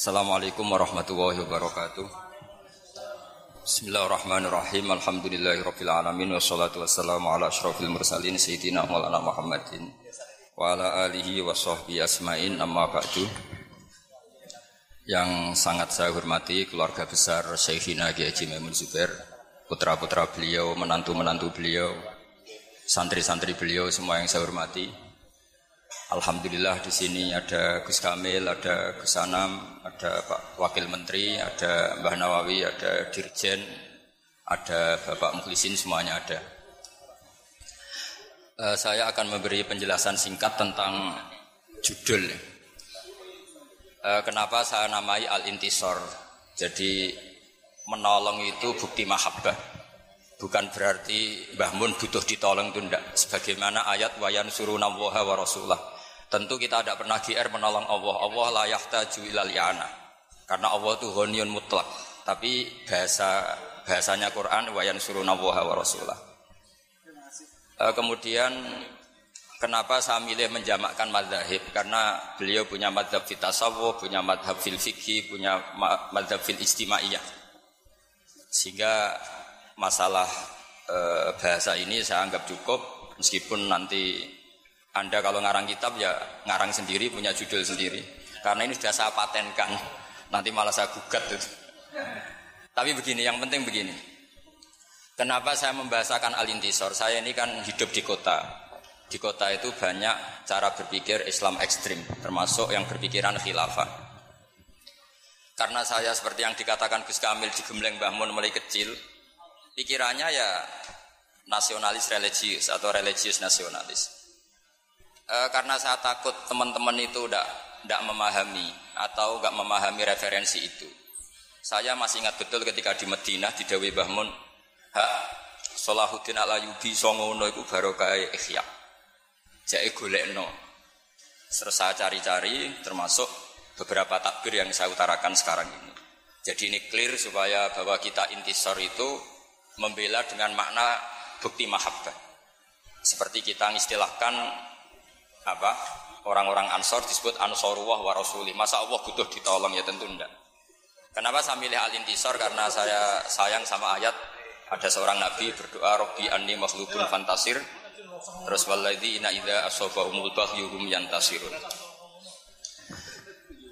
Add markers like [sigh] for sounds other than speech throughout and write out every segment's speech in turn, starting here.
Assalamualaikum warahmatullahi wabarakatuh. Bismillahirrahmanirrahim. Alhamdulillahirabbil alamin wassalatu wassalamu ala asyrofil mursalin sayyidina Maulana Muhammadin wa ala alihi wa asmain amma ba'du. Yang sangat saya hormati keluarga besar Syekhina Kiai Haji Maimun putra-putra beliau, menantu-menantu beliau, santri-santri beliau semua yang saya hormati. Alhamdulillah di sini ada Gus Kamil, ada Gus Anam, ada Pak Wakil Menteri, ada Mbah Nawawi, ada Dirjen, ada Bapak Mukhlisin, semuanya ada. Uh, saya akan memberi penjelasan singkat tentang judul. Uh, kenapa saya namai Al-Intisor? Jadi menolong itu bukti mahabbah. Bukan berarti Mbah Mun butuh ditolong itu enggak. Sebagaimana ayat wayan suruh nawaha wa rasulah Tentu kita tidak pernah GR menolong Allah. Allah la yahtaju ilal yana. Karena Allah itu ghaniyun mutlak. Tapi bahasa bahasanya Quran wa yansuruna wa rasulah. E, kemudian kenapa saya milih menjamakkan madhab? Karena beliau punya madhab fil tasawuf, punya madhab fil fikih, punya madhab fil istimaiyah. Sehingga masalah e, bahasa ini saya anggap cukup meskipun nanti anda kalau ngarang kitab ya ngarang sendiri punya judul sendiri. Karena ini sudah saya patenkan. Nanti malah saya gugat itu. Tapi begini, yang penting begini. Kenapa saya membahasakan alintisor? Saya ini kan hidup di kota. Di kota itu banyak cara berpikir Islam ekstrim, termasuk yang berpikiran khilafah. Karena saya seperti yang dikatakan Gus Kamil di Gembleng Bahmun mulai kecil, pikirannya ya nasionalis religius atau religius nasionalis e, karena saya takut teman-teman itu tidak memahami atau nggak memahami referensi itu. Saya masih ingat betul ketika di Madinah di Dewi Bahmun, ha, Salahuddin Alayubi songono itu barokah ikhya. Jadi golekno. Terus saya cari-cari termasuk beberapa takbir yang saya utarakan sekarang ini. Jadi ini clear supaya bahwa kita intisor itu membela dengan makna bukti mahabbah. Seperti kita mengistilahkan apa orang-orang Ansor disebut Ansorullah wa. Masa Allah butuh ditolong ya tentu enggak. Kenapa saya milih al-intisor? Karena saya sayang sama ayat ada seorang nabi berdoa Robbi anni makhlukun fantasir terus waladhi ina asabahumul bahyuhum yantasirun.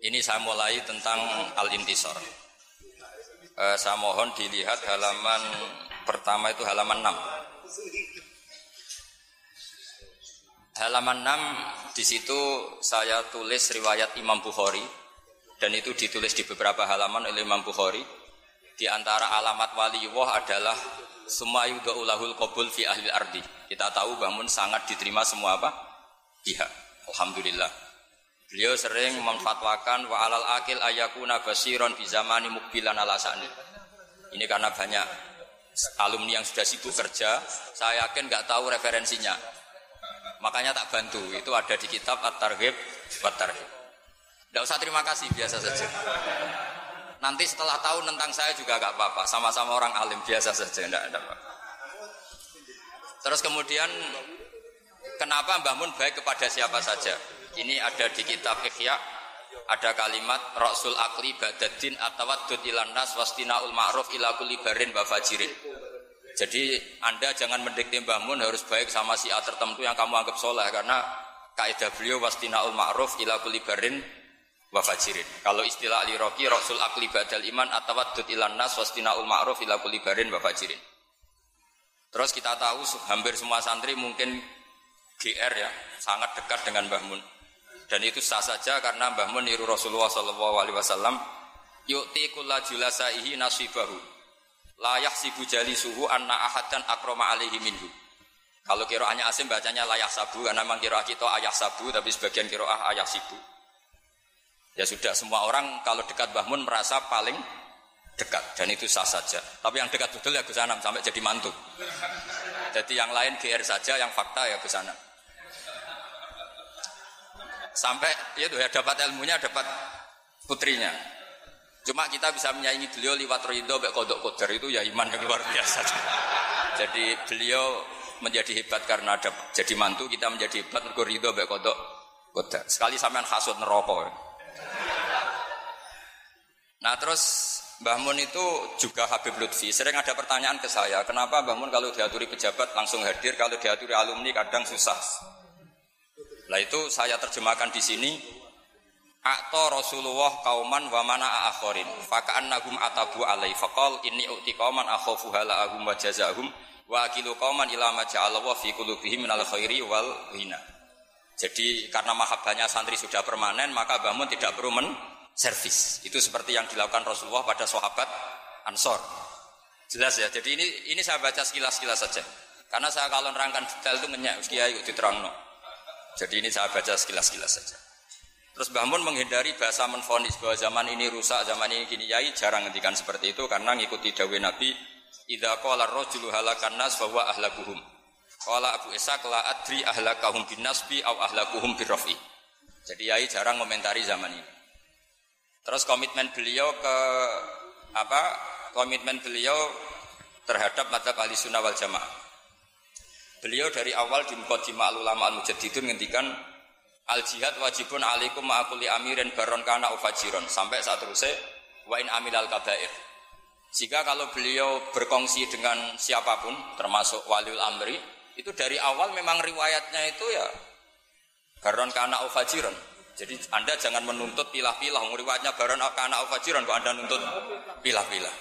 Ini saya mulai tentang al-intisor. Eh, saya mohon dilihat halaman pertama itu halaman 6. Halaman 6 di situ saya tulis riwayat Imam Bukhari dan itu ditulis di beberapa halaman oleh Imam Bukhari. Di antara alamat waliullah adalah semua ulahul qabul fi ahli ardi. Kita tahu bangun sangat diterima semua apa? Pihak. Alhamdulillah. Beliau sering memfatwakan wa alal akil ayakuna basiron bi zamani mukbilan alasani. Ini karena banyak alumni yang sudah sibuk kerja, saya yakin nggak tahu referensinya. Makanya tak bantu. Itu ada di kitab At-Targhib wa Tarhib. Tidak usah terima kasih, biasa saja. Nanti setelah tahu tentang saya juga gak apa-apa. Sama-sama orang alim, biasa saja. Tidak ada apa Terus kemudian, kenapa Mbah Mun baik kepada siapa saja? Ini ada di kitab Ikhya, ada kalimat Rasul akli badadin atawadud ilan nas wastinaul ma'ruf ila barin wa fajirin. Jadi Anda jangan mendikte Mbah Mun harus baik sama si A tertentu yang kamu anggap soleh karena kaidah beliau wastinaul ma'ruf ila kulli barin wa fajirin. Kalau istilah Ali Rocky Rasul akli badal iman atawaddud ilan nas wastinaul ma'ruf ila kulli barin wa fajirin. Terus kita tahu hampir semua santri mungkin GR ya, sangat dekat dengan Mbah Mun. Dan itu sah saja karena Mbah Mun niru Rasulullah sallallahu alaihi wasallam yu'ti kulla julasaihi nasibahu layak sibu jali suhu anna ahadan akroma alaihi minhu. Kalau kiroahnya asim bacanya layak sabu karena memang kiroah kita ayah sabu tapi sebagian kiroah ayah sibu. Ya sudah semua orang kalau dekat Bahmun merasa paling dekat dan itu sah saja. Tapi yang dekat betul ya Gus Anam sampai jadi mantu. Jadi yang lain GR saja, yang fakta ya Gus Anam. Sampai ya itu ya dapat ilmunya dapat putrinya. Cuma kita bisa menyaingi beliau lewat ridho baik kodok koder itu ya iman yang luar biasa. [laughs] Jadi beliau menjadi hebat karena ada jadi mantu kita menjadi hebat mergo ridho baik kodok koder. Sekali sampean hasut neraka. Nah terus Mbah Mun itu juga Habib Lutfi. Sering ada pertanyaan ke saya, kenapa Mbah Mun kalau diaturi pejabat langsung hadir, kalau diaturi alumni kadang susah. Nah itu saya terjemahkan di sini. Akto Rasulullah kauman wa mana akhorin. Fakaan nagum atabu alai fakol ini ukti kauman akhofu hala agum wa jazahum wa akilu kauman ilama ja'allah fi kulubihim minal khairi wal hina. Jadi karena mahabbahnya santri sudah permanen maka bangun tidak perlu men servis. Itu seperti yang dilakukan Rasulullah pada sahabat Ansor. Jelas ya. Jadi ini ini saya baca sekilas-sekilas saja. Karena saya kalau nerangkan detail itu ngenyak, kiai. Jadi ini saya baca sekilas-sekilas saja. Terus Mbah Mun menghindari bahasa menfonis bahwa zaman ini rusak, zaman ini gini yai jarang ngendikan seperti itu karena ngikuti dawuh Nabi idza qala ar-rajulu halakan nas fa huwa ahlakuhum. Qala Abu Ishaq la adri ahlakahum bin nasbi au ahlakuhum birrafi. Jadi yai jarang komentari zaman ini. Terus komitmen beliau ke apa? Komitmen beliau terhadap mata ahli sunnah wal jamaah. Beliau dari awal di Muqaddimah ulama al-mujaddidun ngendikan Al jihad wajibun alaikum ma'akuli amirin baron kana ufajiron sampai saat terusnya wa in amilal kabair. Jika kalau beliau berkongsi dengan siapa pun termasuk waliul amri itu dari awal memang riwayatnya itu ya baron kana ufajiron. Jadi Anda jangan menuntut pilah-pilah riwayatnya baron kana ufajiron kok Anda nuntut pilah-pilah.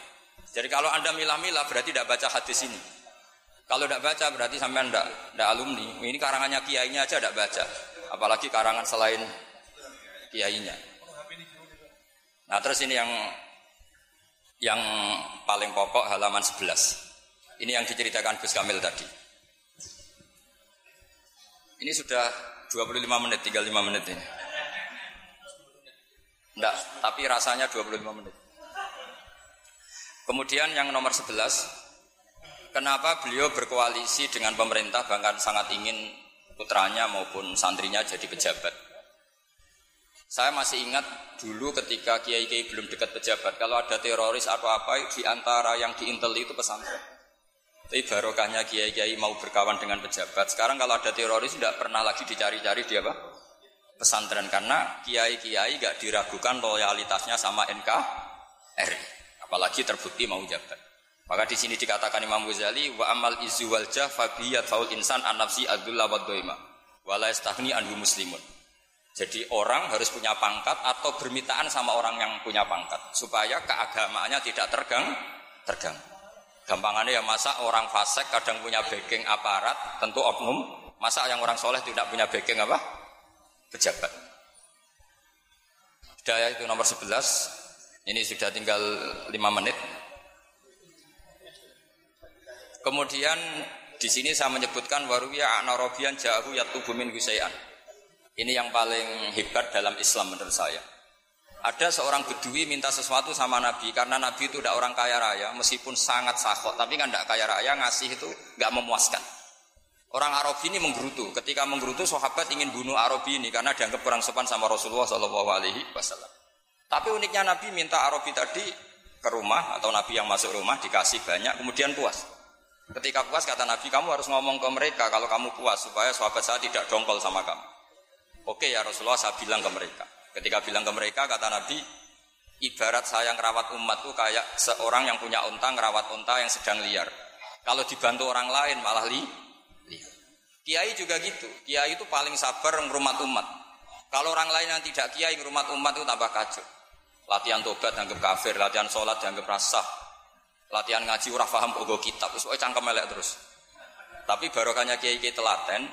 Jadi kalau Anda milah-milah berarti tidak baca hadis ini. Kalau tidak baca berarti sampai tidak, tidak alumni. Ini karangannya kiainya aja tidak baca apalagi karangan selain kiainya. Nah terus ini yang yang paling pokok halaman 11. Ini yang diceritakan Gus Kamil tadi. Ini sudah 25 menit, tinggal 5 menit ini. Enggak, tapi rasanya 25 menit. Kemudian yang nomor 11, kenapa beliau berkoalisi dengan pemerintah bahkan sangat ingin putranya maupun santrinya jadi pejabat. Saya masih ingat dulu ketika kiai-kiai belum dekat pejabat, kalau ada teroris atau apa di antara yang diintel itu pesantren. Tapi barokahnya kiai-kiai mau berkawan dengan pejabat. Sekarang kalau ada teroris tidak pernah lagi dicari-cari dia apa? Pesantren karena kiai-kiai gak diragukan loyalitasnya sama NKRI. Apalagi terbukti mau jabat. Maka di sini dikatakan Imam Ghazali wa amal izu wal fabiyat faul insan an nafsi abdullah wa doima wala istahni anhu muslimun. Jadi orang harus punya pangkat atau bermitaan sama orang yang punya pangkat supaya keagamaannya tidak tergang tergang. Gampangannya ya masa orang fasik kadang punya backing aparat tentu oknum, masa yang orang soleh tidak punya backing apa? Pejabat. Sudah ya itu nomor 11. Ini sudah tinggal 5 menit. Kemudian di sini saya menyebutkan waruya anarobian jahu yatubu min husai'an. Ini yang paling hebat dalam Islam menurut saya. Ada seorang bedui minta sesuatu sama Nabi karena Nabi itu tidak orang kaya raya meskipun sangat sakot tapi kan tidak kaya raya ngasih itu nggak memuaskan. Orang Arabi ini menggerutu. Ketika menggerutu sahabat ingin bunuh Arabi ini karena dianggap kurang sopan sama Rasulullah Shallallahu Alaihi Wasallam. Tapi uniknya Nabi minta Arabi tadi ke rumah atau Nabi yang masuk rumah dikasih banyak kemudian puas. Ketika puas kata Nabi, kamu harus ngomong ke mereka kalau kamu puas supaya sahabat saya tidak dongkol sama kamu. Oke ya Rasulullah saya bilang ke mereka. Ketika bilang ke mereka kata Nabi, ibarat saya ngerawat umat tuh kayak seorang yang punya unta ngerawat unta yang sedang liar. Kalau dibantu orang lain malah li, liar. Kiai juga gitu. Kiai itu paling sabar ngerumat umat. Kalau orang lain yang tidak kiai ngerumat umat itu tambah kacau. Latihan tobat dianggap kafir, latihan sholat dianggap rasah, latihan ngaji ora paham kok kitab. Wis cangkem elek terus. Tapi barokahnya kiai-kiai telaten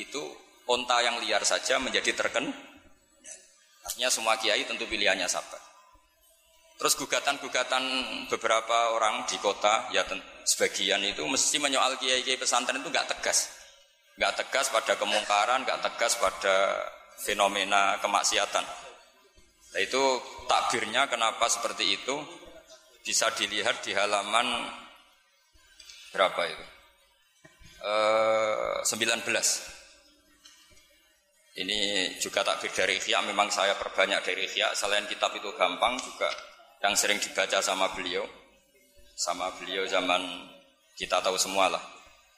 itu onta yang liar saja menjadi terken artinya semua kiai tentu pilihannya sabar. Terus gugatan-gugatan beberapa orang di kota ya sebagian itu mesti menyoal kiai-kiai pesantren itu nggak tegas. Nggak tegas pada kemungkaran nggak tegas pada fenomena kemaksiatan. Nah, itu takbirnya kenapa seperti itu bisa dilihat di halaman berapa itu? E, 19. Ini juga takbir dari Ikhya, memang saya perbanyak dari Ikhya. Selain kitab itu gampang juga yang sering dibaca sama beliau. Sama beliau zaman kita tahu semua lah.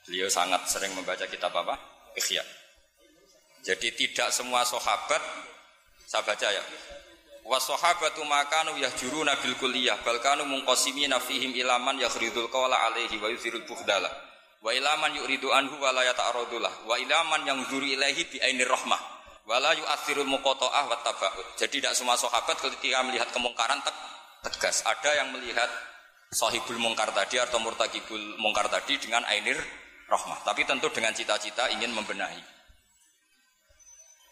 Beliau sangat sering membaca kitab apa? Ikhya. Jadi tidak semua sahabat, saya baca ya, Wa sahabatu makanu yahjuruna bil kulliyah bal kanu munqasimina fihim ilaman yakhridul qawla alaihi wa yuzirul bukhdala wa ilaman yuridu anhu wa la yata'aradullah wa ilaman yang zuri ilaihi bi ainir rahmah wa la yu'athirul muqata'ah wa. Jadi tidak semua sahabat ketika melihat kemungkaran tegas. Ada yang melihat sahibul mungkar tadi atau murtakibul mungkar tadi dengan ainir rahmah. Tapi tentu dengan cita-cita ingin membenahi.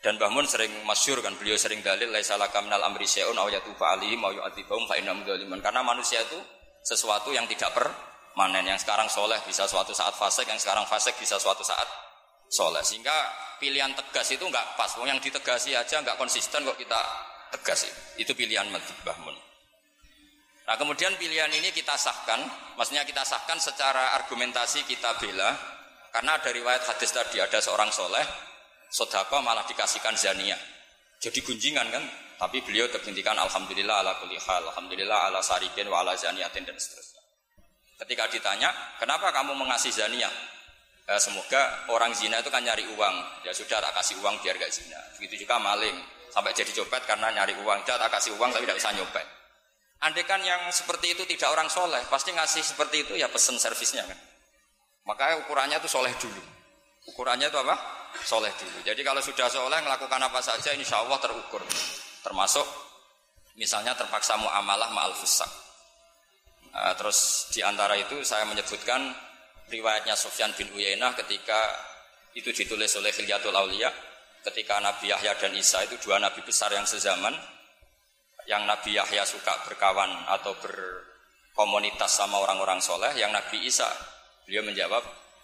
Dan Mbah Mun sering masyur kan, beliau sering dalil laisa laka minal amri syai'un aw yatuba alaihim aw yu'adzibahum fa innahum. Karena manusia itu sesuatu yang tidak permanen. Yang sekarang soleh bisa suatu saat fasik, yang sekarang fasik bisa suatu saat soleh. Sehingga pilihan tegas itu enggak pas. Yang ditegasi aja enggak konsisten kok kita tegas itu. Itu pilihan Mbah Mun. Nah kemudian pilihan ini kita sahkan, maksudnya kita sahkan secara argumentasi kita bela, karena dari riwayat hadis tadi ada seorang soleh sodako malah dikasihkan zania. Jadi gunjingan kan, tapi beliau terhentikan Alhamdulillah ala kulli hal, Alhamdulillah ala sarikin wa ala zaniatin dan seterusnya. Ketika ditanya, kenapa kamu mengasih zania? Eh, semoga orang zina itu kan nyari uang, ya sudah tak kasih uang biar gak zina. Begitu juga maling, sampai jadi copet karena nyari uang, sudah tak kasih uang tapi tidak bisa nyopet. Andai kan yang seperti itu tidak orang soleh, pasti ngasih seperti itu ya pesen servisnya kan. Makanya ukurannya itu soleh dulu. Ukurannya itu apa? Soleh dulu. Jadi kalau sudah soleh melakukan apa saja insya Allah terukur. Termasuk misalnya terpaksa muamalah ma'al fusak. Nah, terus di antara itu saya menyebutkan riwayatnya Sufyan bin Uyainah ketika itu ditulis oleh Khilyatul Aulia ketika Nabi Yahya dan Isa itu dua nabi besar yang sezaman yang Nabi Yahya suka berkawan atau berkomunitas sama orang-orang soleh yang Nabi Isa beliau menjawab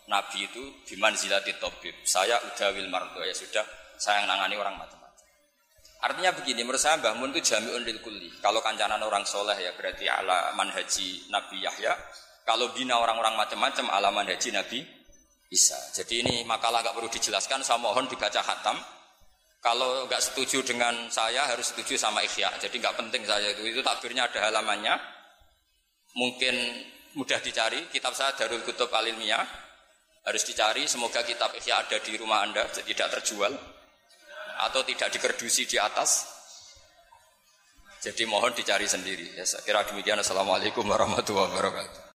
Nabi itu biman zilati tobib. Saya udah wil mardo ya sudah saya nangani orang macam-macam. Artinya begini, menurut saya Mbah Mun itu jami'un lil kulli. Kalau kancanan orang soleh ya berarti ala manhaji Nabi Yahya. Kalau bina orang-orang macam-macam ala manhaji Nabi Isa. Jadi ini makalah gak perlu dijelaskan, saya mohon dibaca hatam. Kalau nggak setuju dengan saya harus setuju sama Ikhya. Jadi nggak penting saya itu. Itu takbirnya ada halamannya. Mungkin mudah dicari. Kitab saya Darul Kutub Alimiyah harus dicari, semoga kitab Ihya ada di rumah Anda, tidak terjual atau tidak dikerdusi di atas. Jadi mohon dicari sendiri. Ya, saya kira demikian. Assalamualaikum warahmatullahi wabarakatuh.